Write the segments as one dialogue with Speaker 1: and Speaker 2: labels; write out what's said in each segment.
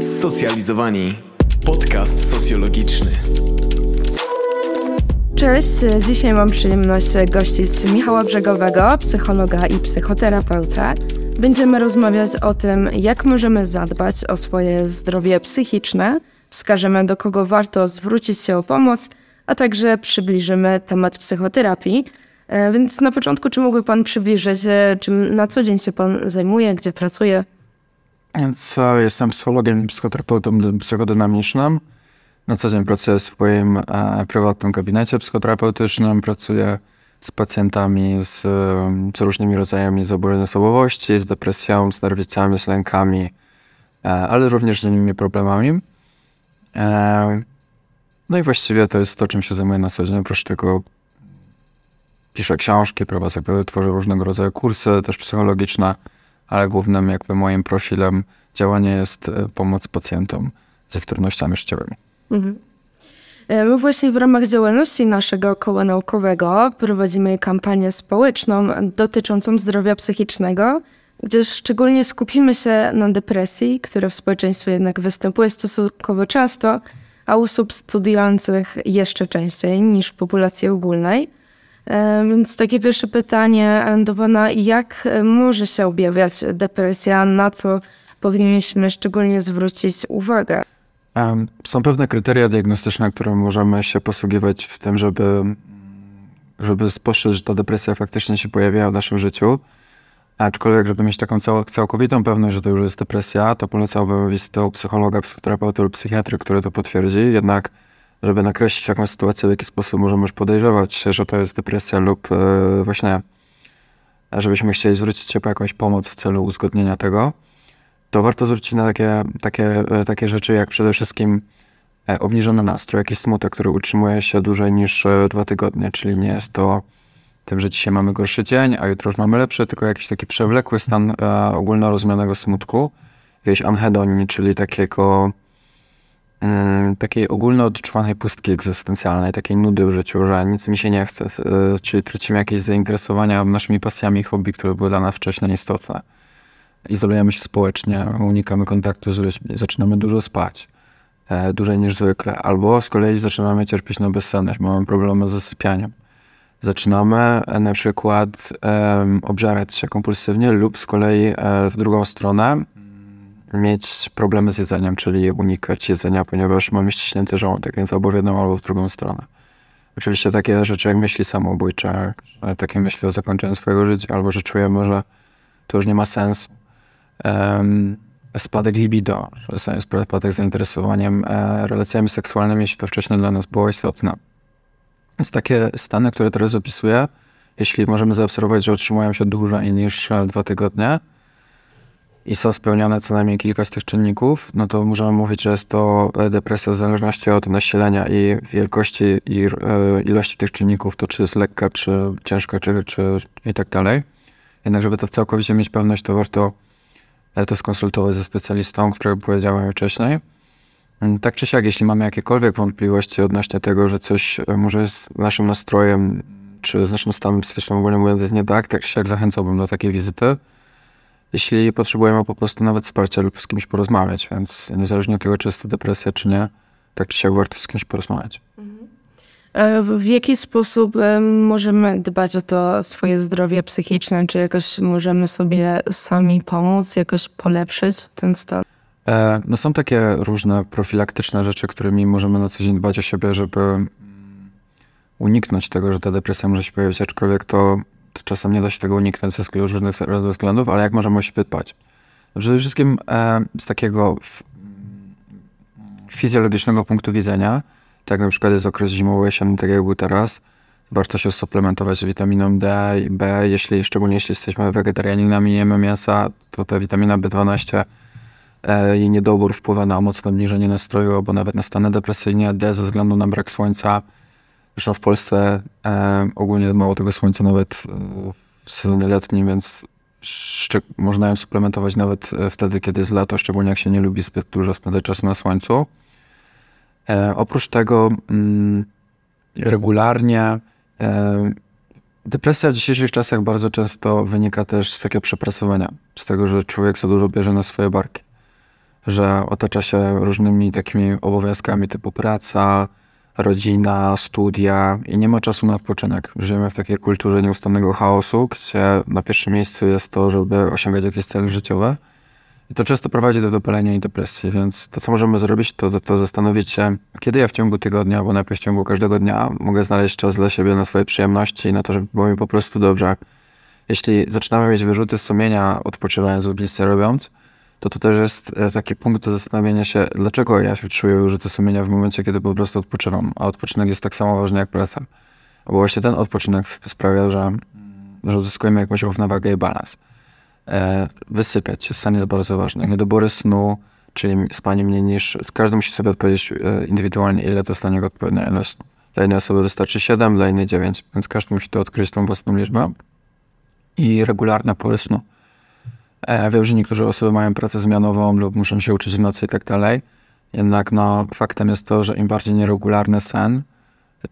Speaker 1: Socjalizowani. Podcast socjologiczny.
Speaker 2: Cześć, dzisiaj mam przyjemność gościć Michała Brzegowego, psychologa i psychoterapeuta. Będziemy rozmawiać o tym, jak możemy zadbać o swoje zdrowie psychiczne, wskażemy do kogo warto zwrócić się o pomoc, a także przybliżymy temat psychoterapii. E, więc na początku, czy mógłby Pan przybliżyć, e, czym na co dzień się Pan zajmuje, gdzie pracuje?
Speaker 3: Więc jestem psychologiem i psychoterapeutą psychodynamicznym. Na co dzień pracuję w swoim e, prywatnym gabinecie psychoterapeutycznym. Pracuję z pacjentami z, z różnymi rodzajami zaburzeń osobowości, z depresją, z nerwicami, z lękami, e, ale również z innymi problemami. E, no i właściwie to jest to, czym się zajmuję na co dzień. Oprócz tego piszę książki, prowadzę, tworzę różnego rodzaju kursy, też psychologiczne ale głównym jakby moim profilem działania jest e, pomoc pacjentom ze wtórnościami życiowymi. Mhm.
Speaker 2: E, my właśnie w ramach działalności naszego koła naukowego prowadzimy kampanię społeczną dotyczącą zdrowia psychicznego, gdzie szczególnie skupimy się na depresji, która w społeczeństwie jednak występuje stosunkowo często, a u osób studiujących jeszcze częściej niż w populacji ogólnej. E, więc takie pierwsze pytanie do Pana, jak może się objawiać depresja, na co powinniśmy szczególnie zwrócić uwagę?
Speaker 3: Są pewne kryteria diagnostyczne, które możemy się posługiwać w tym, żeby, żeby spostrzec, że ta depresja faktycznie się pojawia w naszym życiu. Aczkolwiek, żeby mieć taką cał, całkowitą pewność, że to już jest depresja, to polecałbym wizytę u psychologa, psychoterapeuty lub psychiatry, który to potwierdzi. Jednak żeby nakreślić jakąś sytuację, w jaki sposób możemy już podejrzewać, że to jest depresja lub yy, właśnie żebyśmy chcieli zwrócić się po jakąś pomoc w celu uzgodnienia tego, to warto zwrócić na takie, takie, e, takie rzeczy jak przede wszystkim e, obniżony nastrój, jakiś smutek, który utrzymuje się dłużej niż dwa tygodnie, czyli nie jest to tym, że dzisiaj mamy gorszy dzień, a jutro już mamy lepszy, tylko jakiś taki przewlekły stan e, ogólnorozumianego smutku, jakiejś anhedonii, czyli takiego takiej ogólno odczuwanej pustki egzystencjalnej, takiej nudy w życiu, że nic mi się nie chce, e, czyli tracimy jakieś zainteresowania naszymi pasjami i hobby, które były dla nas wcześniej istotne. Izolujemy się społecznie, unikamy kontaktu z ludźmi, zaczynamy dużo spać, e, dłużej niż zwykle, albo z kolei zaczynamy cierpieć na bezsenność, mamy problemy z zasypianiem. Zaczynamy e, na przykład obżerać się kompulsywnie lub z kolei w drugą stronę mieć problemy z jedzeniem, czyli unikać jedzenia, ponieważ mamy ściśnięty żołądek, więc albo w jedną, albo w drugą stronę. Oczywiście takie rzeczy jak myśli samobójcze, takie myśli o zakończeniu swojego życia, albo że czujemy, że to już nie ma sensu. Um, spadek libido, spadek zainteresowaniem e, relacjami seksualnymi, jeśli to wcześniej dla nas było istotne. Więc takie stany, które teraz opisuję, jeśli możemy zaobserwować, że utrzymują się dłużej niż e, dwa tygodnie, i są spełnione co najmniej kilka z tych czynników, no to możemy mówić, że jest to depresja w zależności od nasilenia i wielkości i e, ilości tych czynników, to czy jest lekka, czy ciężka, czy, czy i tak dalej. Jednak żeby to całkowicie mieć pewność, to warto e, to skonsultować ze specjalistą, którego powiedziałem wcześniej. Mm, tak czy siak, jeśli mamy jakiekolwiek wątpliwości odnośnie tego, że coś e, może z naszym nastrojem, czy z naszym stanem psychicznym ogólnie mówiąc jest nie tak, tak czy siak zachęcałbym do takiej wizyty jeśli potrzebujemy po prostu nawet wsparcia lub z kimś porozmawiać, więc niezależnie od tego, czy jest to depresja, czy nie, tak czy siak warto z kimś porozmawiać.
Speaker 2: E, w jaki sposób możemy dbać o to swoje zdrowie psychiczne? Czy jakoś możemy sobie sami pomóc, jakoś polepszyć ten stan?
Speaker 3: E, no są takie różne profilaktyczne rzeczy, którymi możemy na co dzień dbać o siebie, żeby uniknąć tego, że ta depresja może się pojawić, aczkolwiek to czasem nie da się tego uniknąć ze różnych względów, ale jak możemy o siebie? Przede wszystkim e, z takiego fizjologicznego punktu widzenia, tak na przykład jest okres zimowy, jesienny, tak jak był teraz, warto się suplementować witaminą D i B, jeśli, szczególnie jeśli jesteśmy wegetarianinami, nie jemy mięsa, to ta witamina B12 e, jej niedobór wpływa na mocne obniżenie nastroju, albo nawet na stany depresyjne, D ze względu na brak słońca, Zresztą w Polsce e, ogólnie mało tego słońca nawet w sezonie letnim, więc można ją suplementować nawet e, wtedy, kiedy jest lato, szczególnie jak się nie lubi zbyt dużo spędzać czasu na słońcu. E, oprócz tego mm, regularnie e, depresja w dzisiejszych czasach bardzo często wynika też z takiego przepracowania, z tego, że człowiek za dużo bierze na swoje barki. że otacza się różnymi takimi obowiązkami typu praca, rodzina, studia i nie ma czasu na odpoczynek. Żyjemy w takiej kulturze nieustannego chaosu, gdzie na pierwszym miejscu jest to, żeby osiągać jakieś cele życiowe. I to często prowadzi do wypalenia i depresji, więc to, co możemy zrobić, to, to zastanowić się, kiedy ja w ciągu tygodnia, albo najpierw w ciągu każdego dnia mogę znaleźć czas dla siebie na swoje przyjemności i na to, żeby było mi po prostu dobrze. Jeśli zaczynamy mieć wyrzuty sumienia odpoczywając lub nic nie robiąc, to to też jest e, taki punkt do zastanowienia się, dlaczego ja się czuję wyrzuty sumienia w momencie, kiedy po prostu odpoczywam, a odpoczynek jest tak samo ważny jak praca. Bo właśnie ten odpoczynek sprawia, że, że uzyskujemy jakąś równowagę i balans. E, wysypiać się, sen jest bardzo ważny. Niedobory snu, czyli spanie mniej niż... Każdy musi sobie odpowiedzieć e, indywidualnie, ile to jest dla niego odpowiednia ilość snu. Dla jednej osoby wystarczy 7, dla innej 9, więc każdy musi to odkryć tą własną liczbę. I regularne pory snu. E, wiem, że niektóre osoby mają pracę zmianową lub muszą się uczyć w nocy i tak dalej. Jednak no, faktem jest to, że im bardziej nieregularny sen,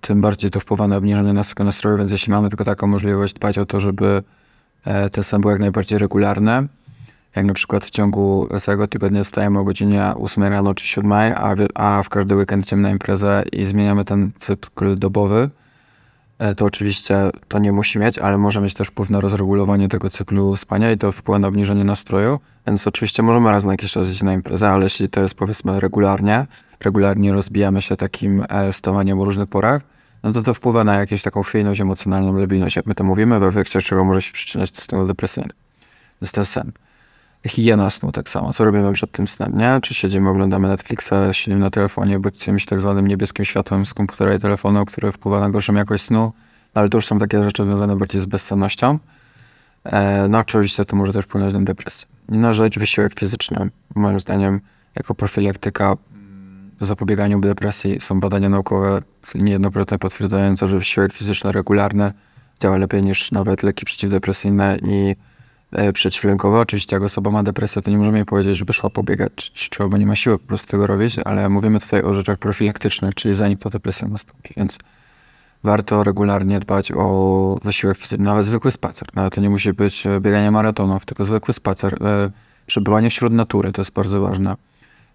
Speaker 3: tym bardziej to wpływa na obniżenie naszego nastroju, więc jeśli mamy tylko taką możliwość dbać o to, żeby e, ten sen był jak najbardziej regularny, jak na przykład w ciągu całego tygodnia wstajemy o godzinie 8 rano czy 7, a a w każdy weekend idziemy na imprezę i zmieniamy ten cykl dobowy, to oczywiście to nie musi mieć, ale może mieć też wpływ na rozregulowanie tego cyklu spania i to wpływa na obniżenie nastroju. Więc oczywiście możemy raz na jakiś czas iść na imprezę, ale jeśli to jest powiedzmy regularnie, regularnie rozbijamy się takim e, wstawaniem o różnych porach, no to to wpływa na jakąś taką chwiejność emocjonalną, lebilność, jak my to mówimy, w efekcie czego może się przyczyniać do stanu depresyjnego. Więc ten sen. Higiena snu tak samo. Co robimy przed tym snem, nie? Czy siedzimy, oglądamy Netflixa, siedzimy na telefonie, bodźcimy się tak zwanym niebieskim światłem z komputera i telefonu, który wpływa na gorszą jakość snu. No, ale to już są takie rzeczy związane bardziej z bezsennością. E, no oczywiście to może też wpłynąć na depresję. Inna rzecz, wysiłek fizyczny. Moim zdaniem jako profilaktyka w zapobieganiu depresji są badania naukowe niejednokrotnie potwierdzające, że wysiłek fizyczny regularny działa lepiej niż nawet leki przeciwdepresyjne i E, przeciwlękowe. Oczywiście jak osoba ma depresję, to nie możemy jej powiedzieć, żeby szła pobiegać, czy, czy nie ma siły po prostu tego robić, ale mówimy tutaj o rzeczach profilaktycznych, czyli zanim ta depresja nastąpi, więc warto regularnie dbać o wysiłek fizyczny, nawet zwykły spacer. Nawet to nie musi być e, bieganie maratonów, tylko zwykły spacer. E, przebywanie wśród natury to jest bardzo ważne.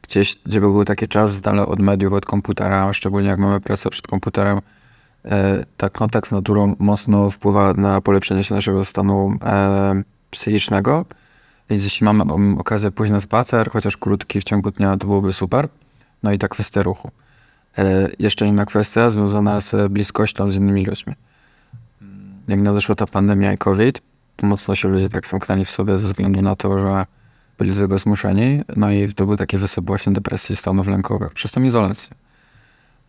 Speaker 3: Gdzieś, gdzie by był taki czas z dala od mediów, od komputera, szczególnie jak mamy pracę przed komputerem, tak kontakt z naturą mocno wpływa na polepszenie się naszego stanu psychicznego. Więc jeśli mamy okazję pójść na spacer, chociaż krótki w ciągu dnia, to byłoby super. No i ta kwestia ruchu. E, jeszcze inna kwestia związana z bliskością z innymi ludźmi. Jak nadeszła ta pandemia i COVID, to mocno się ludzie tak zamknęli w sobie ze względu na to, że byli do tego zmuszeni. No i to był taki wysyp właśnie depresji stanów lękowych przez tą izolację.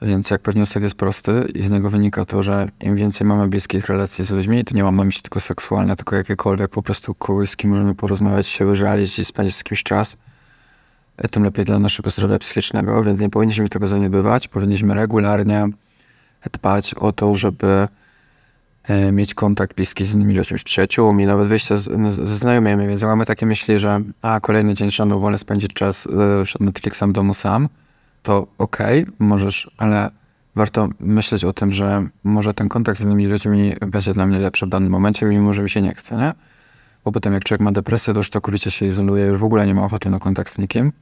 Speaker 3: Więc jak pewnie wniosek jest prosty i z niego wynika to, że im więcej mamy bliskich relacji z ludźmi, to nie mam na myśli tylko seksualne, tylko jakiekolwiek, po prostu kogoś, z kim możemy porozmawiać, się wyżalić i spędzić z kimś czas, e, tym lepiej dla naszego zdrowia psychicznego, więc nie powinniśmy tego zaniedbywać. Powinniśmy regularnie dbać o to, żeby e, mieć kontakt bliski z innymi ludźmi, z przyjaciółmi, nawet wyjście ze znajomymi, więc mamy takie myśli, że a, kolejny dzień trzeba wolę spędzić czas e, przed Netflixem w domu sam, to okej, okay, możesz, ale warto myśleć o tym, że może ten kontakt z innymi ludźmi będzie dla mnie lepszy w danym momencie, mimo że mi się nie chce, nie? Bo potem jak człowiek ma depresję, to już całkowicie się izoluje, już w ogóle nie ma ochoty na kontakt z nikim.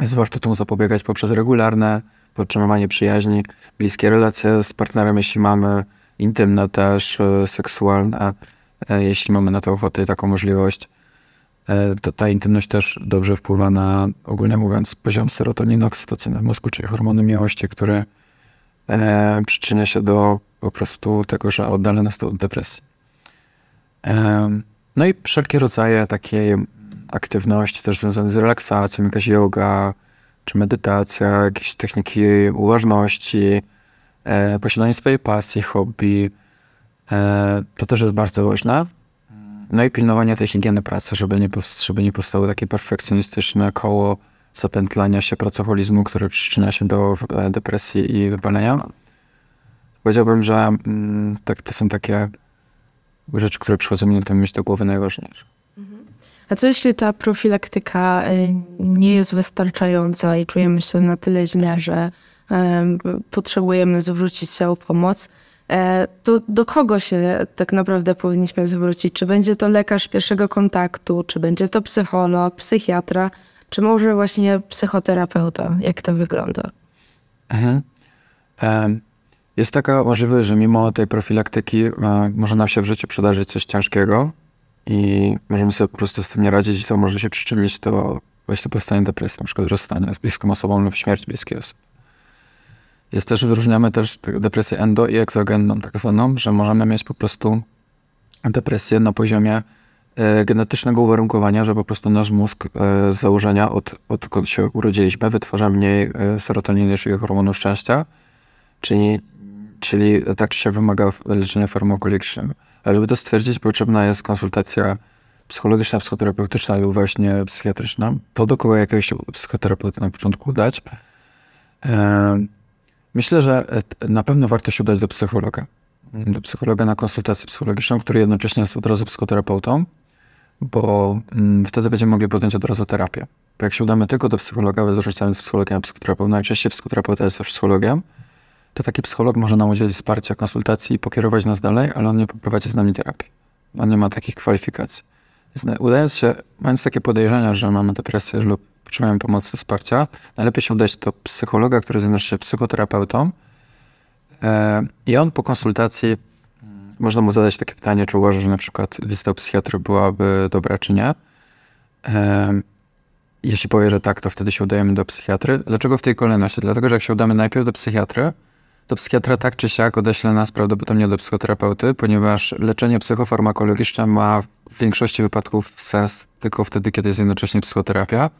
Speaker 3: Więc warto temu zapobiegać poprzez regularne podtrzymywanie przyjaźni, bliskie relacje z partnerem, jeśli mamy, intymne też, e, seksualne, e, jeśli mamy na to ochotę i taką możliwość. E, to ta intymność też dobrze wpływa na, ogólnie mówiąc, poziom serotoniny, oksytocyny w mózgu, czyli hormony miłości, który e, przyczynia się do po prostu tego, że oddala nas to od depresji. E, no i wszelkie rodzaje takiej aktywności też związane z relaksacją, jakaś yoga, czy medytacja, jakieś techniki uważności, e, posiadanie swojej pasji, hobby, e, to też jest bardzo ważne. No i pilnowanie tej higieny pracy, żeby nie, żeby nie powstało takie perfekcjonistyczne koło zapętlania się pracoholizmu, które przyczynia się do e, depresji i wypalenia. Powiedziałbym, że mm, tak, to są takie rzeczy, które przychodzą mi na tę myśl do głowy najważniejsze.
Speaker 2: Mhm. A co jeśli ta profilaktyka e, nie jest wystarczająca i czujemy się na tyle źle, że potrzebujemy zwrócić się o pomoc? E, to do kogo się tak naprawdę powinniśmy zwrócić? Czy będzie to lekarz pierwszego kontaktu, czy będzie to psycholog, psychiatra? czy może właśnie psychoterapeuta? Jak to wygląda?
Speaker 3: Mhm. Jest taka możliwość, że mimo tej profilaktyki e, może nam się w życiu przydarzyć coś ciężkiego i możemy sobie po prostu z tym nie radzić i to może się przyczynić do właśnie powstania depresji, na przykład rozstania z bliską osobą lub śmierć bliskiej osoby. Jest też, wyróżniamy też depresję endo i egzogenną, tak zwaną, że możemy mieć po prostu depresję na poziomie e, genetycznego uwarunkowania, że po prostu nasz mózg e, z założenia, od, odkąd się urodziliśmy, wytwarza mniej e, serotoniny, czyli hormonu szczęścia, czyli, czyli tak czy się wymaga leczenia farmakologicznego. Ale żeby to stwierdzić, potrzebna jest konsultacja psychologiczna, psychoterapeutyczna lub właśnie psychiatryczna. To do kogo jakiegoś psychoterapeuty na początku dać. Myślę, że na pewno warto się udać do psychologa do psychologa na konsultację psychologiczną, który jednocześnie jest od razu psychoterapeutą, bo mm, wtedy będziemy mogli podjąć od razu terapię. Bo jak się udamy tylko do psychologa, bez różnicy z psychologiem a psychoterapeutą, najczęściej psychoterapeuta jest też psychologiem, to taki psycholog może nam udzielić wsparcia, konsultacji i pokierować nas dalej, ale on nie poprowadzi z nami terapii. On nie ma takich kwalifikacji. Udając się, mając takie podejrzenia, że mamy depresję lub potrzebujemy pomocy, wsparcia, najlepiej się udać do psychologa, który jest jednocześnie psychoterapeutą, E, I on po konsultacji mm, można mu zadać takie pytanie, czy uważa, że na przykład wizyta u psychiatry byłaby dobra, czy nie. E, jeśli powie, że tak, to wtedy się udajemy do psychiatry. Dlaczego w tej kolejności? Dlatego, że jak się udamy najpierw do psychiatry, to psychiatra tak czy siak odeśle nas prawdopodobnie do psychoterapeuty, ponieważ leczenie psychofarmakologiczne ma w większości wypadków sens tylko wtedy, kiedy jest jednocześnie psychoterapia.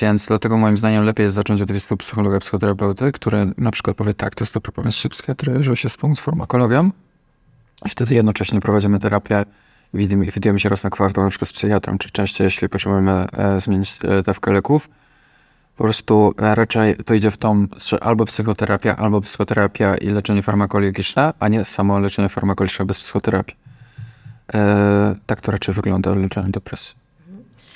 Speaker 3: Więc dlatego moim zdaniem lepiej jest zacząć od wizyty psychologa, psychoterapeuty, który na przykład powie tak, to jest dobra pomysł psychiatry, że się wspomóc farmakologią i wtedy jednocześnie prowadzimy terapię i widujemy się raz na kwartał na przykład z psychiatrą, czy częściej, jeśli potrzebujemy e, zmienić e, dawkę leków. Po prostu e, raczej to idzie w tą, że albo psychoterapia, albo psychoterapia i leczenie farmakologiczne, a nie samo leczenie farmakologiczne bez psychoterapii. E, tak to raczej wygląda leczenie depresji.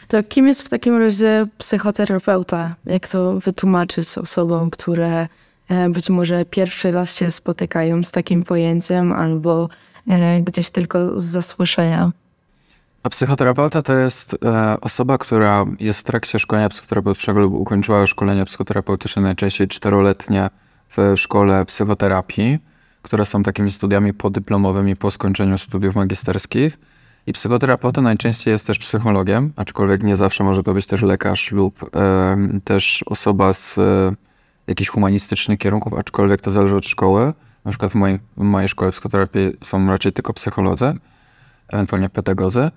Speaker 2: To kim jest w takim razie psychoterapeuta? Jak to wytłumaczyć osobom, które e, być może pierwszy raz się spotykają z takim pojęciem albo e, gdzieś tylko z zasłyszenia?
Speaker 3: A psychoterapeuta to jest e, osoba, która jest w trakcie szkolenia psychoterapeutycznego lub ukończyła szkolenie psychoterapeutyczne, najczęściej czteroletnie w szkole psychoterapii, które są takimi studiami podyplomowymi po skończeniu studiów magisterskich i psychoterapeuta najczęściej jest też psychologiem, aczkolwiek nie zawsze może to być też lekarz lub e, też osoba z e, jakichś humanistycznych kierunków, aczkolwiek to zależy od szkoły. Na przykład w mojej, w mojej szkole psychoterapii są raczej tylko psycholodzy, ewentualnie pedagodzy.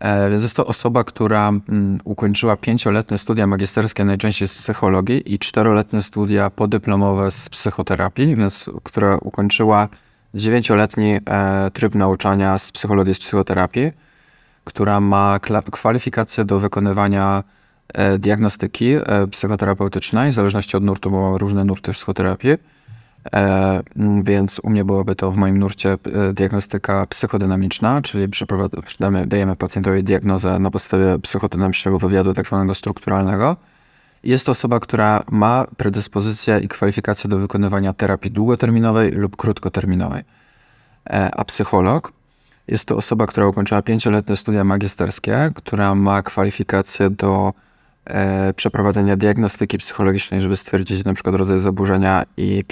Speaker 3: E, więc jest to osoba, która mm, ukończyła pięcioletnie studia magisterskie najczęściej z psychologii i czteroletnie studia podyplomowe z psychoterapii, więc która ukończyła dziewięcioletni e, tryb nauczania z psychologii, z psychoterapii, która ma kwalifikacje do wykonywania e, diagnostyki psychoterapeutycznej, w zależności od nurtu, bo mamy różne nurty psychoterapii. Więc u mnie byłoby to w moim nurcie diagnostyka psychodynamiczna, czyli dajemy pacjentowi diagnozę na podstawie psychodynamicznego wywiadu, tak zwanego strukturalnego jest to osoba, która ma predyspozycję i kwalifikacje do wykonywania terapii długoterminowej lub krótkoterminowej. E, a psycholog jest to osoba, która ukończyła pięcioletnie studia magisterskie, która ma kwalifikacje do e, przeprowadzenia diagnostyki psychologicznej, żeby stwierdzić na przykład rodzaj zaburzenia i,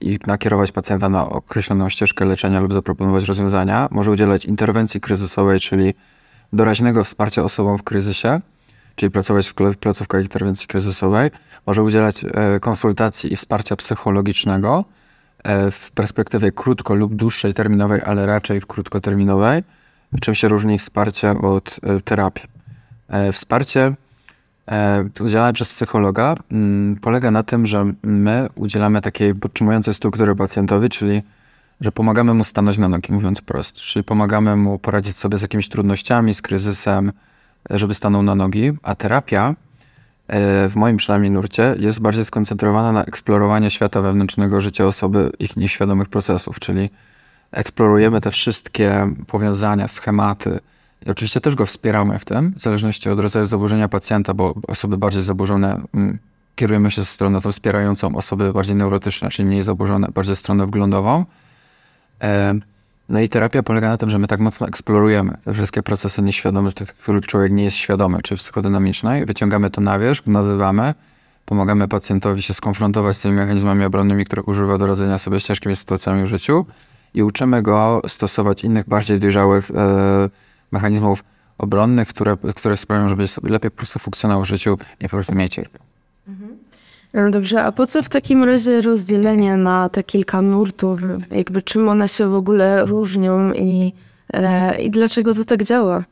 Speaker 3: i, nakierować pacjenta na określoną ścieżkę leczenia lub zaproponować rozwiązania. Może udzielać interwencji kryzysowej, czyli doraźnego wsparcia osobom w kryzysie czyli pracować w placówkach interwencji kryzysowej, może udzielać e, konsultacji i wsparcia psychologicznego e, w perspektywie krótko lub dłuższej terminowej, ale raczej w krótkoterminowej. Czym się różni wsparcie od e, terapii? Wsparcie udzielane przez psychologa mm, polega na tym, że my udzielamy takiej podtrzymującej struktury pacjentowi, czyli że pomagamy mu stanąć na nogi, mówiąc prosto. Czyli pomagamy mu poradzić sobie z jakimiś trudnościami, z kryzysem, żeby stanął na nogi, a terapia e, w moim przynajmniej nurcie jest bardziej skoncentrowana na eksplorowaniu świata wewnętrznego życia osoby, ich nieświadomych procesów, czyli eksplorujemy te wszystkie powiązania, schematy. Oczywiście też go wspieramy w tym, w zależności od rodzaju zaburzenia pacjenta, bo osoby bardziej zaburzone mm, kierujemy się w stronę tą wspierającą, osoby bardziej neurotyczne, czyli mniej zaburzone, bardziej stronę wglądową. No i terapia polega na tym, że my tak mocno eksplorujemy te wszystkie procesy nieświadome, których człowiek nie jest świadomy, czy psychodynamicznej, wyciągamy to na wierzch, nazywamy, pomagamy pacjentowi się skonfrontować z tymi mechanizmami obronnymi, które używa do radzenia sobie z ciężkimi sytuacjami w życiu i uczymy go stosować innych, bardziej dojrzałych e, mechanizmów obronnych, które, które sprawią, żeby sobie lepiej po prostu funkcjonował w życiu i po prostu mniej cierpiał.
Speaker 2: No dobrze, a po co w takim razie rozdzielenie na te kilka nurtów? Jakby czym one się w ogóle różnią i, e, i dlaczego to tak działa?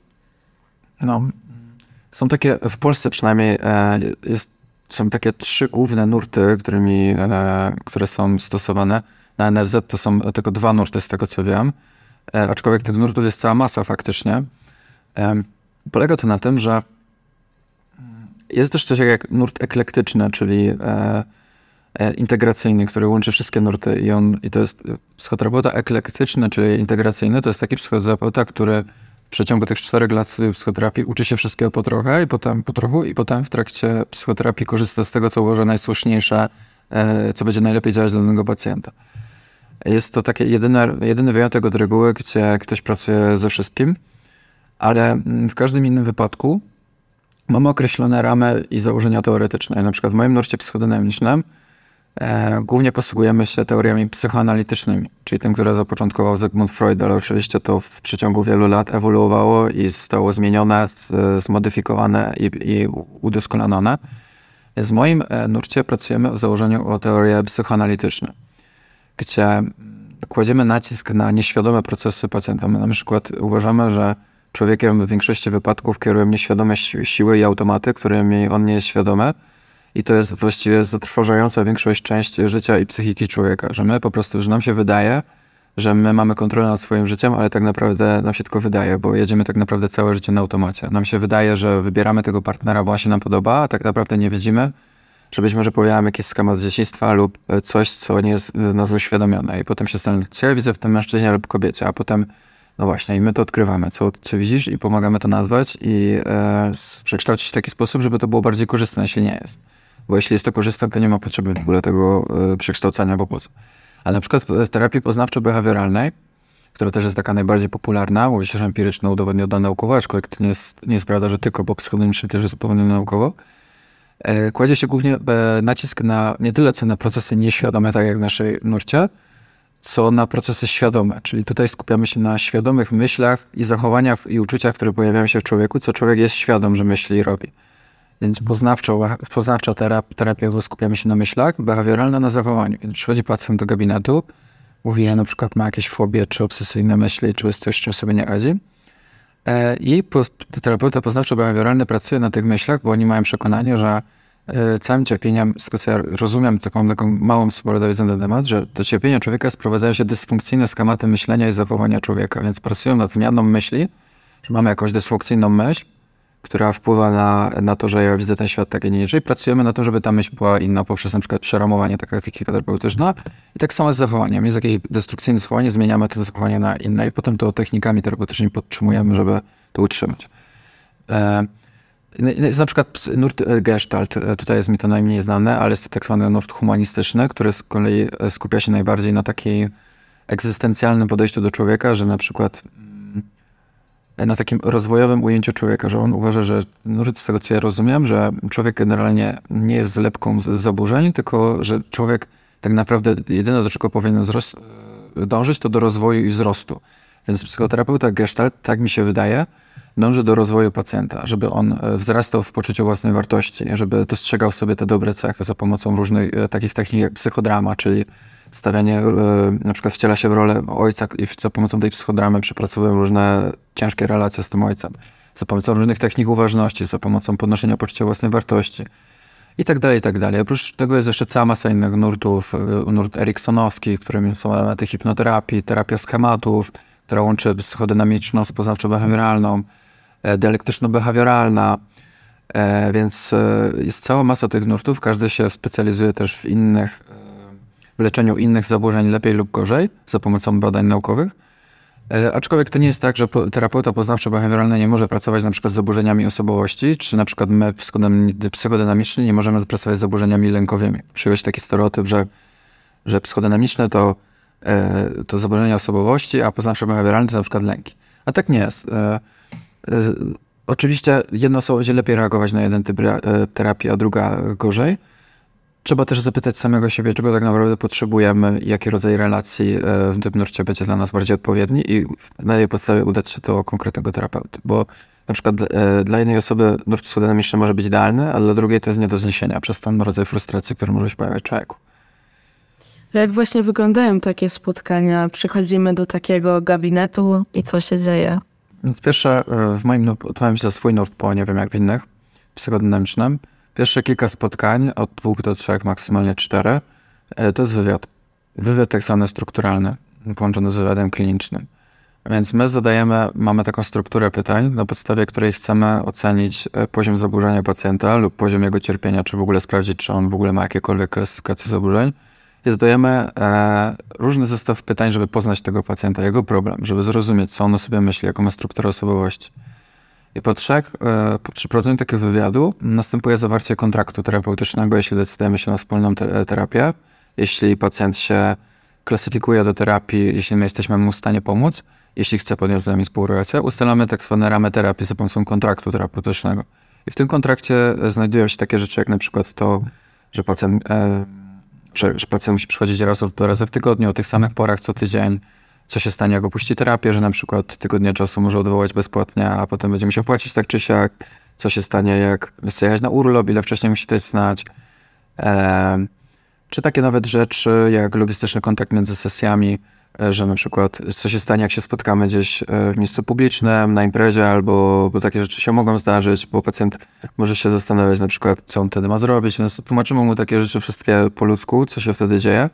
Speaker 3: No, są takie, w Polsce przynajmniej e, jest, są takie trzy główne nurty, którymi, e, które są stosowane. Na NFZ to są tylko dwa nurty z tego co wiem, aczkolwiek tych nurtów jest cała masa faktycznie. E, polega to na tym, że jest też coś jak nurt eklektyczny, czyli e, e, integracyjny, który łączy wszystkie nurty i on, i to jest psychoterapeuta eklektyczny, czyli integracyjny, to jest taki psychoterapeuta, który w przeciągu tych czterech lat psychoterapii uczy się wszystkiego po trochę i potem po trochu i potem w trakcie psychoterapii korzysta z tego, co uważa najsłuszniejsze, e, co będzie najlepiej działać dla danego pacjenta. Jest to taki jedyny, wyjątek od reguły, gdzie ktoś pracuje ze wszystkim, ale w każdym innym wypadku mamy określone ramy i założenia teoretyczne. Na przykład w moim nurcie psychodynamicznym e, głównie posługujemy się teoriami psychoanalitycznymi, czyli tym, które zapoczątkował Zygmunt Freud, ale oczywiście to w przeciągu wielu lat ewoluowało i zostało zmienione, zmodyfikowane i, i udoskonalone. W moim e, nurcie pracujemy w założeniu o teorię psychoanalityczną, gdzie kładziemy nacisk na nieświadome procesy pacjenta. My na przykład uważamy, że człowiekiem w większości wypadków kierują nieświadome siły i automaty, którymi on nie jest świadomy. I to jest właściwie zatrważająca większość część życia i psychiki człowieka, że my po prostu, że nam się wydaje, że my mamy kontrolę nad swoim życiem, ale tak naprawdę nam się tylko wydaje, bo jedziemy tak naprawdę całe życie na automacie. Nam się wydaje, że wybieramy tego partnera, bo on się nam podoba, a tak naprawdę nie widzimy, że być może powiadamy jakiś schemat z dzieciństwa lub coś, co nie jest z nas uświadomione. I potem się stanie, co ja widzę w tym mężczyźnie lub kobiecie, a potem no właśnie, i my to odkrywamy, co, co widzisz i pomagamy to nazwać i e, przekształcić w taki sposób, żeby to było bardziej korzystne, jeśli nie jest. Bo jeśli jest to korzystne, to nie ma potrzeby w ogóle tego e, przekształcania, bo po co. Ale na przykład w terapii poznawczo-behawioralnej, która też jest taka najbardziej popularna, się, że empiryczna, udowodniona naukowo, aczkolwiek to nie jest, nie jest prawda, że tylko, bo psychodynamiczny też jest udowodniony naukowo, e, kładzie się głównie e, nacisk na nie tyle co na procesy nieświadome, tak jak w naszej nurcie, co na procesy świadome. Czyli tutaj skupiamy się na świadomych myślach i zachowaniach i uczuciach, które pojawiają się w człowieku, co człowiek jest świadom, że myśli i robi. Więc poznawczo, poznawcza terapia, terapia skupiamy się na myślach, behawioralna na zachowaniu. Więc przychodzi pacjent do gabinetu, mówi, że na przykład ma jakieś fobie, czy obsesyjne myśli, czy jest coś, czym sobie nie radzi. E, I terapeuta poznawczo-behawioralny pracuje na tych myślach, bo oni mają przekonanie, że E, całym cierpieniem, z tego co ja rozumiem, taką, taką małą spoilerową wiedzę na temat, że do cierpienia człowieka sprowadzają się dysfunkcyjne schematy myślenia i zachowania człowieka, więc pracują nad zmianą myśli, że mamy jakąś dysfunkcyjną myśl, która wpływa na, na to, że ja widzę ten świat tak, a nie inaczej. Pracujemy na tym, żeby ta myśl była inna poprzez na przykład przeramowanie, taka technika terapeutyczna. I tak samo z zachowaniem. Jest jakieś destrukcyjne zachowanie, zmieniamy to zachowanie na inne i potem to technikami terapeutycznymi podtrzymujemy, żeby to utrzymać. E jest na przykład nurt e, Gestalt, e, tutaj jest mi to najmniej znane, ale jest to tak zwany nurt humanistyczny, który z kolei e, skupia się najbardziej na takiej egzystencjalnym podejściu do człowieka, że na przykład na takim rozwojowym ujęciu człowieka, że on uważa, że nurt z tego co ja rozumiem, że człowiek generalnie nie jest zlepką z zaburzeń, tylko że człowiek tak naprawdę jedyne do czego powinien dążyć to do rozwoju i wzrostu. Więc psychoterapeuta Gestalt, tak mi się wydaje, dąży do rozwoju pacjenta, żeby on e, wzrastał w poczuciu własnej wartości, żeby dostrzegał sobie te dobre cechy za pomocą różnych e, takich technik jak psychodrama, czyli stawianie, e, na przykład wciela się w rolę ojca i za pomocą tej psychodramy przepracowują różne ciężkie relacje z tym ojcem, za pomocą różnych technik uważności, za pomocą podnoszenia poczucia własnej wartości i tak dalej, i tak dalej. Oprócz tego jest jeszcze cała masa innych nurtów, nurt eriksonowski, którym są elementy hipnoterapii, terapia schematów, która łączy psychodynamiczną z poznawczo-behawioralną, E, dialektyczno-behawioralna, e, więc e, jest cała masa tych nurtów. Każdy się specjalizuje też w innych, w leczeniu innych zaburzeń lepiej lub gorzej za pomocą badań naukowych. Aczkolwiek to nie jest tak, że terapeuta poznawczo-behawioralny nie może pracować na przykład z zaburzeniami osobowości, czy na przykład my psychodynamiczni nie możemy pracować z zaburzeniami lękowymi. Przyjąłeś taki stereotyp, że, że psychodynamiczne to e, to zaburzenia osobowości, a poznawcze behawioralne to na przykład lęki. A tak nie jest. E, oczywiście jedna osoba będzie lepiej reagować na jeden typ terapii, a druga gorzej. Trzeba też zapytać samego siebie, czego tak naprawdę potrzebujemy, jaki rodzaj relacji w tym nurcie będzie dla nas bardziej odpowiedni i na jej podstawie udać się do konkretnego terapeuty, bo na przykład e, dla jednej osoby nurt psychodynamiczny może być idealny, a dla drugiej to jest nie do zniesienia przez ten rodzaj frustracji, który może się pojawiać w człowieku.
Speaker 2: Jak właśnie wyglądają takie spotkania? Przychodzimy do takiego gabinetu i co się dzieje?
Speaker 3: Więc pierwsze, e, w moim, odpowiem za swój nurt, bo nie wiem jak w innych, psychodynamicznym. Pierwsze kilka spotkań, od dwóch do trzech, maksymalnie cztery, e, to jest wywiad. Wywiad tak zwany strukturalny, połączony z wywiadem klinicznym. Więc my zadajemy, mamy taką strukturę pytań, na podstawie której chcemy ocenić e, poziom zaburzenia pacjenta lub poziom jego cierpienia, czy w ogóle sprawdzić, czy on w ogóle ma jakiekolwiek klasyfikacje zaburzeń. I zadajemy e, różny zestaw pytań, żeby poznać tego pacjenta, jego problem, żeby zrozumieć, co on o sobie myśli, jaką ma strukturę osobowości. I po trzech, e, po przeprowadzeniu takiego wywiadu następuje zawarcie kontraktu terapeutycznego, jeśli decydujemy się na wspólną te terapię, jeśli pacjent się klasyfikuje do terapii, jeśli my jesteśmy mu w stanie pomóc, jeśli chce podjąć z nami współpracę, ustalamy tak zwane ramy terapii za pomocą kontraktu terapeutycznego. I w tym kontrakcie znajdują się takie rzeczy, jak na przykład to, że pacjent, e, że, że pacjent musi przychodzić raz lub dwa razy w tygodniu, o tych samych porach co tydzień, co się stanie, jak opuści terapię, że na przykład tygodnia czasu może odwołać bezpłatnie, a potem będzie musiał płacić tak czy siak, co się stanie, jak chce jechać na urlop, ile wcześniej musi to znać. Czy takie nawet rzeczy, jak logistyczny kontakt między sesjami, E, że na przykład co się stanie, jak się spotkamy gdzieś e, w miejscu publicznym, na imprezie, albo bo takie rzeczy się mogą zdarzyć, bo pacjent może się zastanawiać na przykład, co on wtedy ma zrobić, więc tłumaczymy mu takie rzeczy wszystkie po ludzku, co się wtedy dzieje,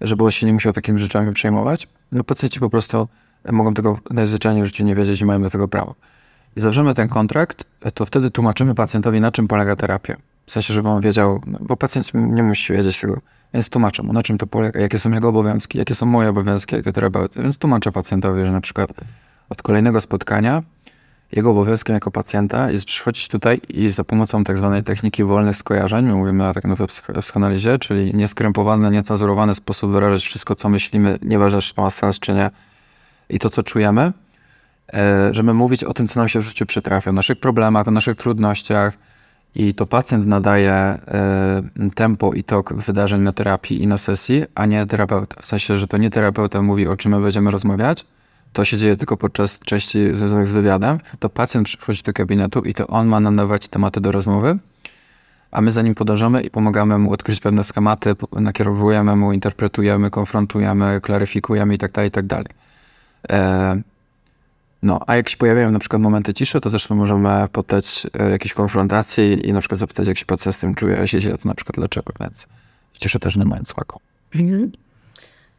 Speaker 3: żeby się nie musiał takimi rzeczami przejmować. No pacjenci po prostu mogą tego najzwyczajniej w życiu nie wiedzieć i mają do tego prawo. I zawrzemy ten kontrakt, to wtedy tłumaczymy pacjentowi, na czym polega terapia. W sensie, żeby on wiedział, no, bo pacjent nie musi wiedzieć tego, więc tłumaczę mu, na czym to polega, jakie są jego obowiązki, jakie są moje obowiązki jako terapeuty. Więc tłumaczę pacjentowi, że na przykład od kolejnego spotkania jego obowiązkiem jako pacjenta jest przychodzić tutaj i za pomocą tak zwanej techniki wolnych skojarzeń, my mówimy tak na psychoanalizie, czyli nieskrępowany, niecenzurowany sposób wyrażać wszystko, co myślimy, nieważne czy to ma sens, czy nie, i to, co czujemy, e, żeby mówić o tym, co nam się w życiu przytrafia, o naszych problemach, o naszych trudnościach, i to pacjent nadaje e, tempo i tok wydarzeń na terapii i na sesji, a nie terapeuta. W sensie, że to nie terapeuta mówi, o czym my będziemy rozmawiać, to się dzieje tylko podczas części związanych z wywiadem, to pacjent przychodzi do gabinetu i to on ma nadawać tematy do rozmowy, a my za nim podążamy i pomagamy mu odkryć pewne schematy, nakierowujemy mu, interpretujemy, konfrontujemy, klaryfikujemy itd., tak itd. Tak e, no, a jak się pojawiają na przykład momenty ciszy, to też możemy poddać e, jakieś konfrontacje i na przykład zapytać, jak się pacjent z tym czuje, a się to na przykład dlaczego, więc cieszę też nie mając słaką.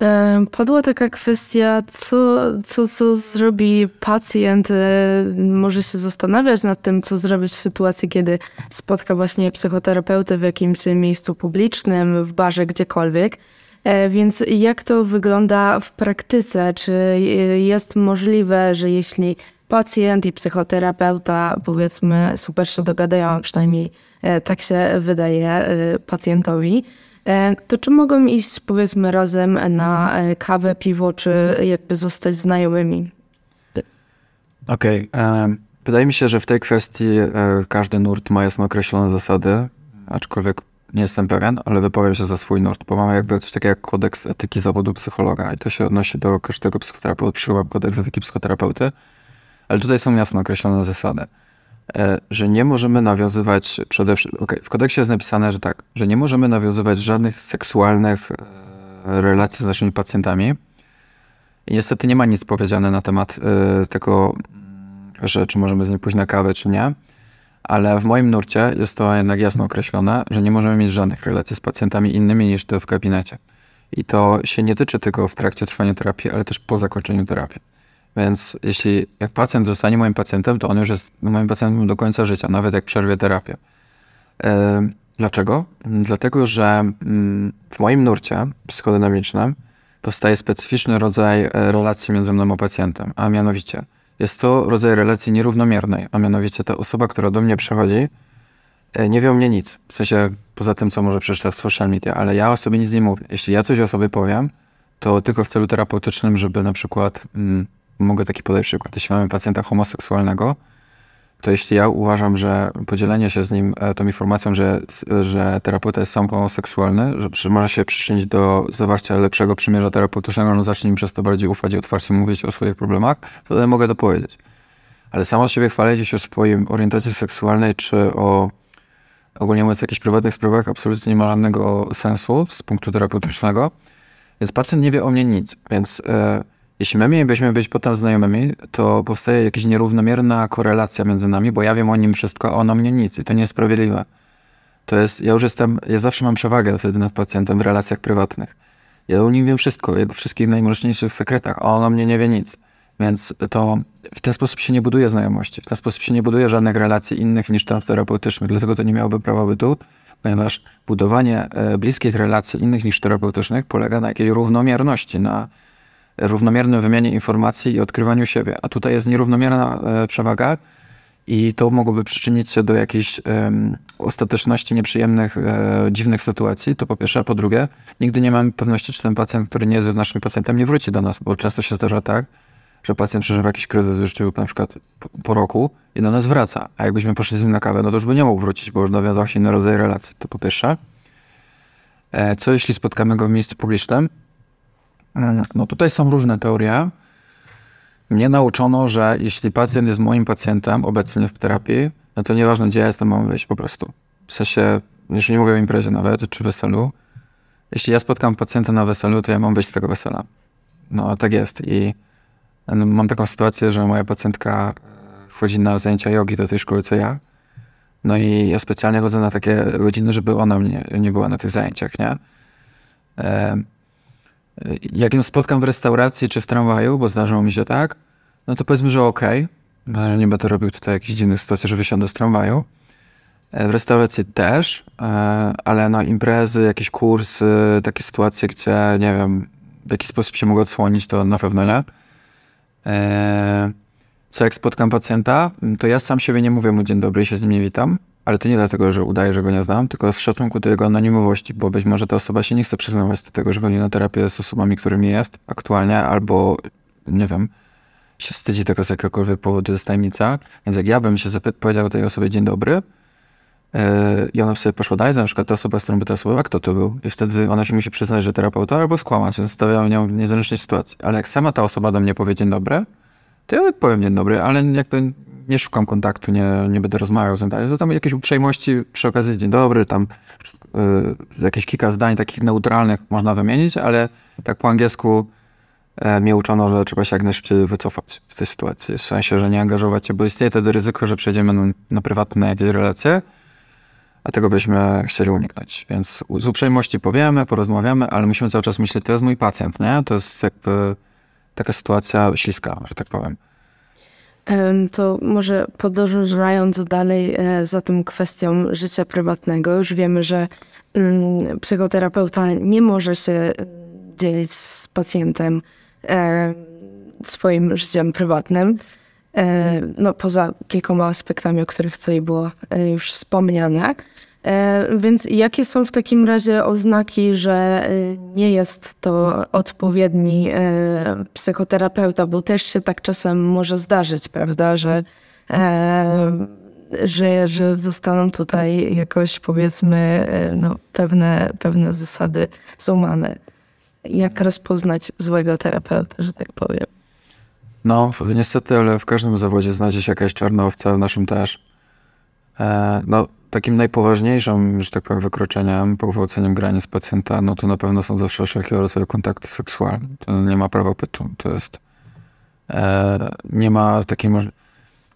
Speaker 2: E, padła taka kwestia, co, co, co zrobi pacjent. E, może się zastanawiać nad tym, co zrobić w sytuacji, kiedy spotka właśnie psychoterapeutę w jakimś miejscu publicznym, w barze, gdziekolwiek. E, więc jak to wygląda w praktyce? Czy jest możliwe, że jeśli pacjent i psychoterapeuta, powiedzmy, super się dogadają, przynajmniej e, tak się wydaje e, pacjentowi, to czy mogą iść, powiedzmy, razem na kawę, piwo, czy jakby zostać znajomymi?
Speaker 3: Okej. Okay. Wydaje mi się, że w tej kwestii każdy nurt ma jasno określone zasady, aczkolwiek nie jestem pewien, ale wypowiem się za swój nurt, bo mamy jakby coś takiego jak kodeks etyki zawodu psychologa i to się odnosi do każdego psychoterapeuty, przyjąłem kodeks etyki psychoterapeuty, ale tutaj są jasno określone zasady, e, że nie możemy nawiązywać przede wszystkim, okay, w kodeksie jest napisane, że tak, że nie możemy nawiązywać żadnych seksualnych e, relacji z naszymi pacjentami i niestety nie ma nic powiedziane na temat e, tego, że czy możemy z nim pójść na kawę, czy nie ale w moim nurcie jest to jednak jasno określone, że nie możemy mieć żadnych relacji z pacjentami innymi niż to w gabinecie. I to się nie tyczy tylko w trakcie trwania terapii, ale też po zakończeniu terapii. Więc jeśli jak pacjent zostanie moim pacjentem, to on już jest moim pacjentem do końca życia, nawet jak przerwie terapię. E, dlaczego? Dlatego, że mm, w moim nurcie psychodynamicznym powstaje specyficzny rodzaj e, relacji między mną a pacjentem, a mianowicie – jest to rodzaj relacji nierównomiernej, a mianowicie ta osoba, która do mnie przychodzi, e, nie wie o mnie nic. W sensie poza tym, co może przeczytać w social media, ale ja o sobie nic nie mówię. Jeśli ja coś o sobie powiem, to tylko w celu terapeutycznym, żeby na przykład, mm, mogę taki podać przykład, jeśli mamy pacjenta homoseksualnego, to jeśli ja uważam, że podzielenie się z nim e, tą informacją, że, że terapeuta jest sam homoseksualny, że, że może się przyczynić do zawarcia lepszego przymierza terapeutycznego, on zacznie mi przez to bardziej ufać i otwarcie mówić o swoich problemach, to wtedy mogę to powiedzieć. Ale samo siebie chwalenie się o swojej orientacji seksualnej, czy o ogólnie mówiąc jakichś prywatnych sprawach absolutnie nie ma żadnego sensu z punktu terapeutycznego, więc pacjent nie wie o mnie nic, więc... Yy, jeśli my mielibyśmy być potem znajomymi, to powstaje jakaś nierównomierna korelacja między nami, bo ja wiem o nim wszystko, a on o mnie nic i to niesprawiedliwe. To jest, ja już jestem, ja zawsze mam przewagę wtedy nad pacjentem w relacjach prywatnych. Ja o nim wiem wszystko, o jego wszystkich najmroczniejszych sekretach, a on o mnie nie wie nic. Więc to w ten sposób się nie buduje znajomości, w ten sposób się nie buduje żadnych relacji innych niż terapeutycznych, dlatego to nie miałoby prawa bytu, ponieważ budowanie e, bliskich relacji innych niż terapeutycznych polega na jakiejś równomierności, na równomiernym wymianie informacji i odkrywaniu siebie. A tutaj jest nierównomierna e, przewaga i to mogłoby przyczynić się do jakiejś um, ostateczności nieprzyjemnych, e, dziwnych sytuacji. To po pierwsze, a po drugie, nigdy nie mamy pewności, czy ten pacjent, który nie jest naszym pacjentem, nie wróci do nas, bo często się zdarza tak, że pacjent przeżywa jakiś kryzys życiu na przykład po, po, roku i do nas wraca. A jakbyśmy poszli z nim na kawę, no to już by nie mógł wrócić, bo już nawiązał się inny rodzaj relacji. To po pierwsze. E, co jeśli spotkamy go w miejscu publicznym? No tutaj są różne teorie. Mnie nauczono, że jeśli pacjent jest moim pacjentem obecnie w terapii, no to nieważne gdzie ja jestem, mam wyjść po prostu. W sensie, jeśli nie mówię o imprezie nawet, czy weselu, jeśli ja spotkam pacjenta na weselu, to ja mam wyjść z tego wesela. No tak jest i no, mam taką sytuację, że moja pacjentka e, wchodzi na zajęcia jogi do tej szkoły co ja. No i ja specjalnie chodzę na takie godziny, żeby ona mnie nie była na tych zajęciach, nie? E jak ją spotkam w restauracji czy w tramwaju, bo zdarzyło mi się tak, no to powiedzmy, że okej, okay, nie będę robił tutaj jakichś dziwnych sytuacji, że wysiądę z tramwaju. E, w restauracji też, e, ale na imprezy, jakieś kursy, takie sytuacje, gdzie nie wiem, w jaki sposób się mogę odsłonić, to na pewno nie. E, co jak spotkam pacjenta, to ja sam siebie nie mówię mu dzień dobry i się z nim nie witam. Ale to nie dlatego, że udaję, że go nie znam, tylko w szacunku do jego anonimowości, bo być może ta osoba się nie chce przyznawać do tego, że chodzi na terapię z osobami, którymi jest aktualnie, albo nie wiem, się wstydzi tego z jakiegokolwiek powodu, jest tajemnica. Więc jak ja bym się powiedział tej osobie dzień dobry yy, i ona sobie poszła dalej, to na przykład ta osoba, z którą by ta osoba, a kto to był? I wtedy ona się musi przyznać, że terapeuta albo skłamać, więc stawiam ją w niezręcznej sytuacji. Ale jak sama ta osoba do mnie powie dzień dobry, to ja powiem dzień dobry, ale jakby nie szukam kontaktu, nie, nie będę rozmawiał z nim dalej. To tam jakieś uprzejmości przy okazji dzień dobry, tam y, jakieś kilka zdań takich neutralnych można wymienić, ale tak po angielsku y, mnie uczono, że trzeba się jak najszybciej wycofać w tej sytuacji. W sensie, że nie angażować się, bo istnieje wtedy ryzyko, że przejdziemy na, na prywatne jakieś relacje, a tego byśmy chcieli uniknąć. Więc z uprzejmości powiemy, porozmawiamy, ale musimy cały czas myśleć, to jest mój pacjent, nie? To jest jakby taka sytuacja śliska, że tak powiem
Speaker 2: to może podążając dalej e, za tą kwestią życia prywatnego, już wiemy, że mm, psychoterapeuta nie może się e, dzielić z pacjentem e, swoim życiem prywatnym. No, poza kilkoma aspektami, o których tutaj było już wspomniane. E, więc jakie są w takim razie oznaki, że e, nie jest to odpowiedni e, psychoterapeuta, bo też się tak czasem może zdarzyć, prawda, że, że, że zostaną tutaj jakoś powiedzmy no, pewne, pewne zasady złamane. Jak rozpoznać złego terapeuta, że tak powiem?
Speaker 3: No, niestety, ale w każdym zawodzie znajdzie się jakaś czarna owca, w naszym też. No, takim najpoważniejszym, że tak powiem, wykroczeniem, pogwałceniem granic pacjenta, no to na pewno są zawsze wszelkiego rodzaju kontakty seksualne. To nie ma prawa pytu. To jest... E, nie ma takiej moż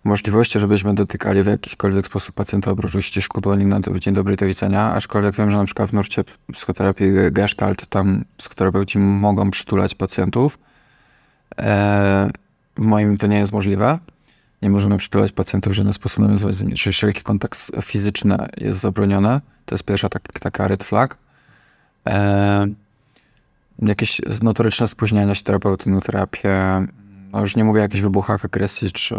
Speaker 3: możliwości, żebyśmy dotykali w jakikolwiek sposób pacjenta oprócz uściszku dłoni na to dzień dobry do widzenia, aczkolwiek wiem, że na przykład w nurcie psychoterapii gestalt tam psychoterapeuci mogą przytulać pacjentów. E, w moim to nie jest możliwe nie możemy przypływać pacjentów w żaden sposób nawiązywać z nimi. Czyli wszelki kontakt fizyczny jest zabroniony. To jest pierwsza tak, taka red flag. E, jakieś notoryczne spóźniania się terapeuty na terapię. No już nie mówię o jakichś wybuchach agresji, czy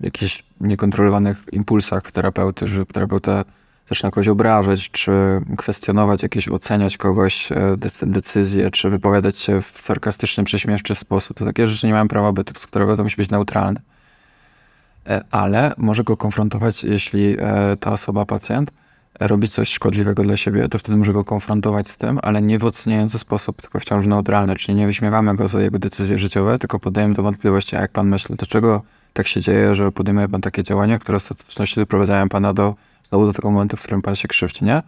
Speaker 3: jakichś niekontrolowanych impulsach terapeuty, że terapeuta zaczyna kogoś obrażać, czy kwestionować jakieś, oceniać kogoś e, decyzje, czy wypowiadać się w sarkastyczny, prześmieszczy sposób, to takie rzeczy nie mają prawa bytu psychoterapeutą, musi być neutralny. E, ale może go konfrontować, jeśli e, ta osoba, pacjent, robi coś szkodliwego dla siebie, to wtedy może go konfrontować z tym, ale nie w oceniający sposób, tylko wciąż neutralny, czyli nie wyśmiewamy go za jego decyzje życiowe, tylko podajemy do wątpliwości, a jak pan myśli, dlaczego tak się dzieje, że podejmuje pan takie działania, które w ostateczności doprowadzają pana do znowu do tego momentu, w którym pan się krzywdzi, nie?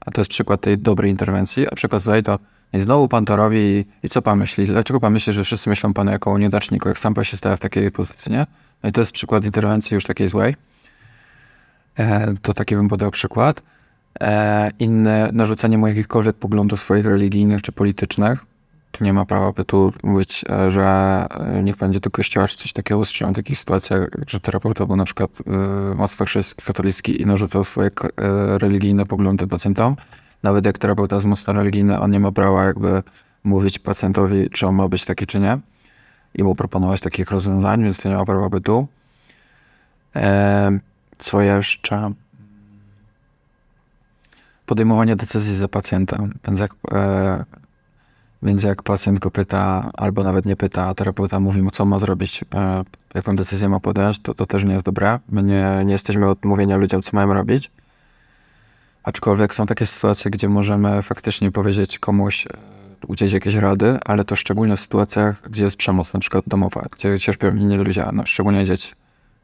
Speaker 3: A to jest przykład tej dobrej interwencji, a przykład złej to i znowu pan to robi i, i, co pan myśli? Dlaczego pan myśli, że wszyscy myślą pana jako o niedaczniku, jak sam pan się stawia w takiej pozycji, nie? No i to jest przykład interwencji już takiej złej. E, to taki bym podał przykład. E, inne narzucenie mu jakichkolwiek poglądów swoich religijnych czy politycznych. Tu nie ma prawa by tu mówić, e, że e, niech będzie do kościoła czy coś takiego. Usłyszałem takich sytuacjach, że terapeuta był na przykład e, mocno katolicki i narzucał swoje religijne poglądy pacjentom. Nawet jak terapeuta jest mocno religijny, on nie ma prawa jakby mówić pacjentowi, czy on ma być taki, czy nie. I mu proponować takich rozwiązań, więc to nie ma prawa bytu. Co jeszcze? Podejmowanie decyzji za pacjenta. Więc jak, e, więc jak pacjent go pyta, albo nawet nie pyta, a terapeuta mówi mu, co ma zrobić, e, jaką decyzję ma podjąć, to, to też nie jest dobre. My nie, nie jesteśmy od mówienia ludziom, co mają robić. Aczkolwiek są takie sytuacje, gdzie możemy faktycznie powiedzieć komuś, e, udzielić jakieś rady, ale to szczególnie w sytuacjach, gdzie jest przemoc, na przykład domowa, gdzie cierpią inni ludzie, no, szczególnie dzieci.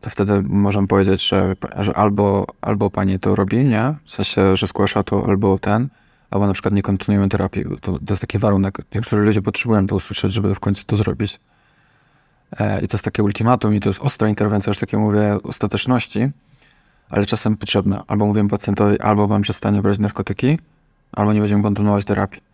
Speaker 3: To wtedy możemy powiedzieć, że, że albo, albo pani to robi, nie? W sensie, że zgłasza to, albo ten, albo na przykład nie kontynuujemy terapii. To, to jest taki warunek. Niektórzy ludzie potrzebują to usłyszeć, żeby w końcu to zrobić. E, I to jest takie ultimatum i to jest ostra interwencja, już takie mówię, ostateczności, ale czasem potrzebna. Albo mówimy pacjentowi, albo pan przestanie brać narkotyki, albo nie będziemy kontynuować terapii.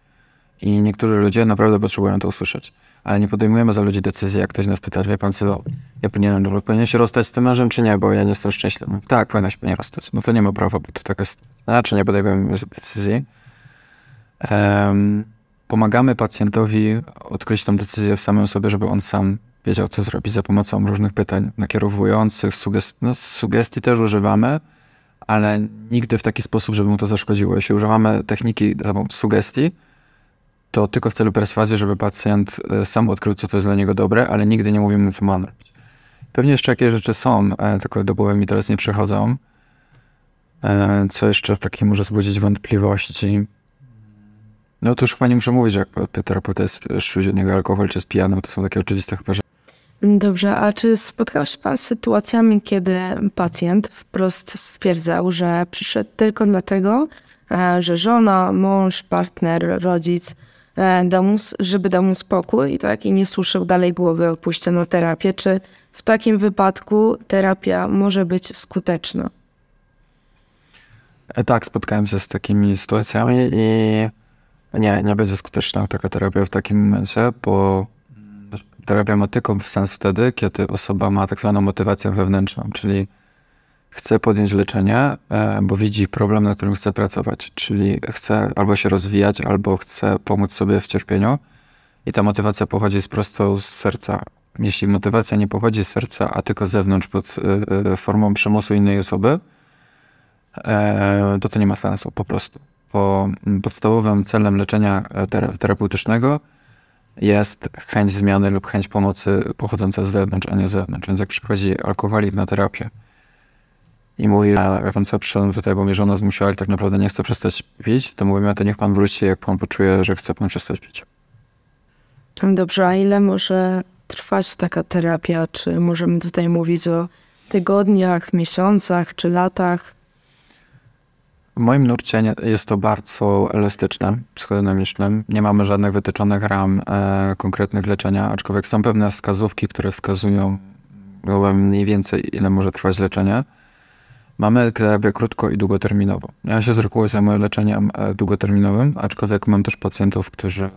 Speaker 3: I niektórzy ludzie naprawdę potrzebują to usłyszeć. Ale nie podejmujemy za ludzi decyzji, jak ktoś nas pyta, wie pan co, ja powinienem, powinien się rozstać z tym mężem, czy nie, bo ja nie jestem szczęśliwy. Tak, powinien się nie rozstać. No to nie ma prawa, bo to taka jest, znaczy nie podejmujemy decyzji. Um, pomagamy pacjentowi odkryć tę decyzję w samym sobie, żeby on sam wiedział, co zrobić za pomocą różnych pytań nakierowujących, sugest no, sugestii też używamy, ale nigdy w taki sposób, żeby mu to zaszkodziło. Jeśli używamy techniki sugestii, to tylko w celu perswazji, żeby pacjent e, sam odkrył, co to jest dla niego dobre, ale nigdy nie mówimy, co ma robić. Pewnie jeszcze jakieś rzeczy są, e, tylko do głowy mi teraz nie przychodzą. E, co jeszcze w takim może wzbudzić wątpliwości? No to już chyba nie muszę mówić, jak terapeuta jest od niego alkohol, czy jest pijany, to są takie oczywiste chyba, że
Speaker 2: Dobrze, a czy spotkał się Pan z sytuacjami, kiedy pacjent wprost stwierdzał, że przyszedł tylko dlatego, że żona, mąż, partner, rodzic E, dał żeby dał mu spokój i tak i nie słyszał dalej głowy, opuściono terapię. Czy w takim wypadku terapia może być skuteczna?
Speaker 3: E, tak, spotkałem się z takimi sytuacjami i nie, nie będzie skuteczna taka terapia w takim momencie, bo terapia ma tylko sens wtedy, kiedy osoba ma tak zwaną motywację wewnętrzną, czyli chce podjąć leczenie, e, bo widzi problem, na którym chce pracować, czyli chce albo się rozwijać, albo chce pomóc sobie w cierpieniu i ta motywacja pochodzi z prosto z serca. Jeśli motywacja nie pochodzi z serca, a tylko z zewnątrz pod e, e, formą przymusu innej osoby, to to nie ma sensu po prostu. Bo podstawowym celem leczenia terapeutycznego jest chęć zmiany lub chęć pomocy pochodząca z wewnątrz, a nie z zewnątrz. Więc jak przychodzi alkoholik na terapię, i mówi, że pan co, przyszedłem tutaj, bo mnie żona zmusiła i tak naprawdę nie chce przestać pić, to mówimy, to niech pan wróci, jak pan poczuje, że chce pan przestać pić.
Speaker 2: Dobrze, a ile może trwać taka terapia? Czy możemy tutaj mówić o tygodniach, miesiącach czy latach?
Speaker 3: W moim nurcie jest to bardzo elastyczne, psychodynamiczne. Nie mamy żadnych wytyczonych ram e, konkretnych leczenia, aczkolwiek są pewne wskazówki, które wskazują mniej więcej, ile może trwać leczenie. Mamy terapię krótko i długoterminowo. Ja się z reguły zajmuję leczeniem e, długoterminowym, aczkolwiek mam też pacjentów, którzy e,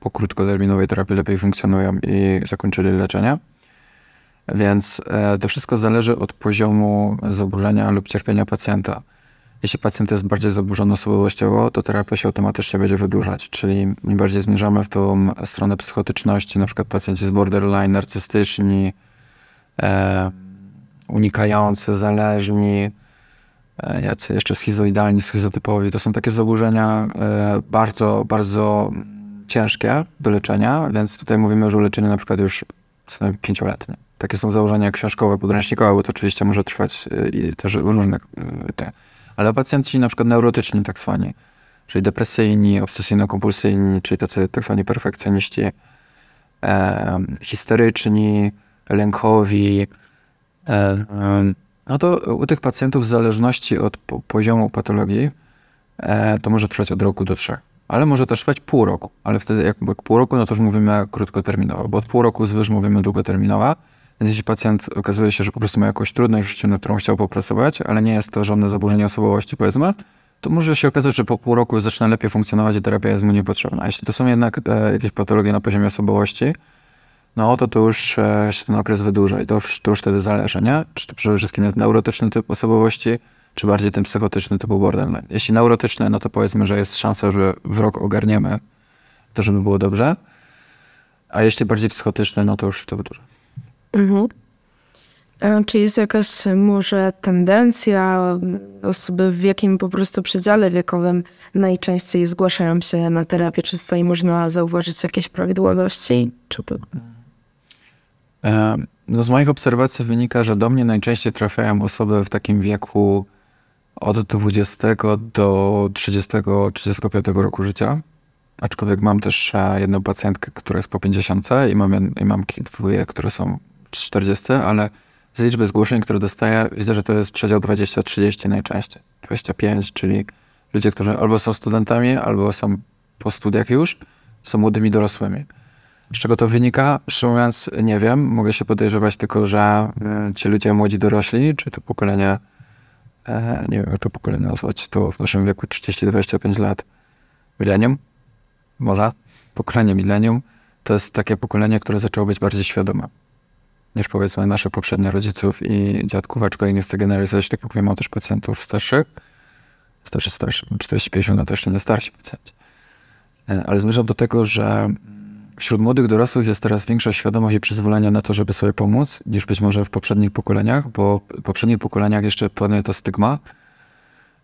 Speaker 3: po krótkoterminowej terapii lepiej funkcjonują i zakończyli leczenie. Więc e, to wszystko zależy od poziomu zaburzenia lub cierpienia pacjenta. Jeśli pacjent jest bardziej zaburzony osobowościowo, to terapia się automatycznie będzie wydłużać, czyli im bardziej zmierzamy w tą stronę psychotyczności, na przykład pacjenci z borderline, narcystyczni, e, unikający, zależni, e, jacy jeszcze schizoidalni, schizotypowi. To są takie zaburzenia e, bardzo, bardzo ciężkie do leczenia, więc tutaj mówimy już o leczeniu na przykład już pięcioletnie. Takie są założenia książkowe, podręcznikowe, bo to oczywiście może trwać e, i też różne te. Ale pacjenci na przykład neurotyczni tak zwani, czyli depresyjni, obsesyjno-kompulsyjni, czyli tacy tak zwani perfekcjoniści, e, histeryczni, lękowi, no to u tych pacjentów w zależności od po, poziomu patologii e, to może trwać od roku do trzech. Ale może też trwać pół roku, ale wtedy jak, pół roku, no to już mówimy krótkoterminowo, bo od pół roku zwyż mówimy długoterminowa. Więc jeśli pacjent okazuje się, że po prostu ma jakąś trudność w życiu, nad którą chciał popracować, ale nie jest to żadne zaburzenie osobowości, powiedzmy, to może się okazać, że po pół roku zaczyna lepiej funkcjonować i terapia jest mu niepotrzebna. Jeśli to są jednak e, jakieś patologie na poziomie osobowości, no to już e, się ten okres wydłuża i to już, to już wtedy zależy, nie? Czy to przede wszystkim jest neurotyczny typ osobowości, czy bardziej ten psychotyczny typu borderline. Jeśli neurotyczny, no to powiedzmy, że jest szansa, że w rok ogarniemy to, żeby było dobrze, a jeśli bardziej psychotyczny, no to już to wydłuża. Mhm.
Speaker 2: E, czy jest jakaś może tendencja, osoby w jakim po prostu przedziale wiekowym najczęściej zgłaszają się na terapię? Czy tutaj można zauważyć jakieś prawidłowości? Czy to...
Speaker 3: E, no z moich obserwacji wynika, że do mnie najczęściej trafiają osoby w takim wieku od 20 do 30-35 roku życia. Aczkolwiek mam też e, jedną pacjentkę, która jest po 50 i mam, i mam dwoje, które są 40, ale z liczby zgłoszeń, które dostaję, widzę, że to jest przedział 20-30 najczęściej. 25, czyli ludzie, którzy albo są studentami, albo są po studiach już, są młodymi dorosłymi. Z czego to wynika? Szczerze mówiąc, nie wiem. Mogę się podejrzewać tylko, że e, ci ludzie młodzi dorośli, czy to pokolenie, e, nie wiem, jak to pokolenie nazwać, to w naszym wieku 30-25 lat, milenium, może, pokolenie milenium, to jest takie pokolenie, które zaczęło być bardziej świadome niż powiedzmy nasze poprzednie rodziców i dziadków, aczkolwiek nie chcę generalizować, tak jak mówię, mam też pacjentów starszych, starszy, starszy, 40-50 lat, jeszcze nie starsi pacjenci. E, ale zmierzam do tego, że wśród młodych dorosłych jest teraz większa świadomość i przyzwolenie na to, żeby sobie pomóc, niż być może w poprzednich pokoleniach, bo w poprzednich pokoleniach jeszcze panuje to stygma,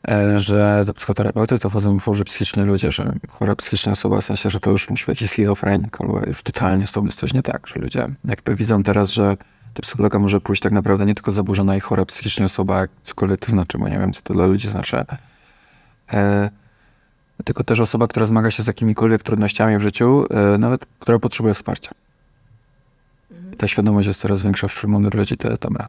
Speaker 3: e, że do psychoterapeuty to wchodzą chorzy psychiczni ludzie, że chora psychiczna osoba, w sensie, że to już musi być jakiś schizofrenik, albo już totalnie z tobą jest coś nie tak, że ludzie jakby widzą teraz, że do psychologa może pójść tak naprawdę nie tylko zaburzona i chora psychicznie osoba, cokolwiek to znaczy, bo nie wiem, co to dla ludzi znaczy, e, tylko też osoba, która zmaga się z jakimikolwiek trudnościami w życiu, e, nawet która potrzebuje wsparcia. Mhm. Ta świadomość jest coraz większa wśród młodych ludzi, to jest dobra.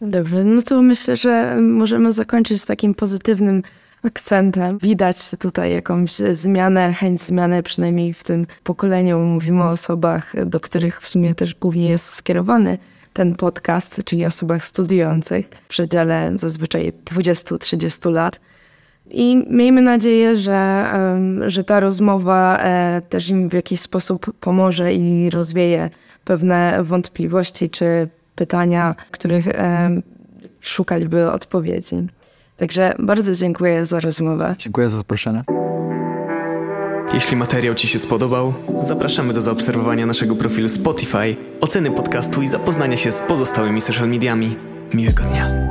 Speaker 2: Dobrze, no to myślę, że możemy zakończyć takim pozytywnym akcentem. Widać tutaj jakąś zmianę, chęć zmiany, przynajmniej w tym pokoleniu. Mówimy o osobach, do których w sumie też głównie jest skierowany ten podcast, czyli osobach studiujących w przedziale zazwyczaj 20-30 lat. I miejmy nadzieję, że, że ta rozmowa e, też im w jakiś sposób pomoże i rozwieje pewne wątpliwości czy pytania, których szukaliby odpowiedzi. Także bardzo dziękuję za rozmowę.
Speaker 3: Dziękuję za zaproszenie.
Speaker 1: Jeśli materiał Ci się spodobał, zapraszamy do zaobserwowania naszego profilu Spotify, oceny podcastu i zapoznania się z pozostałymi social mediami. Miłego dnia.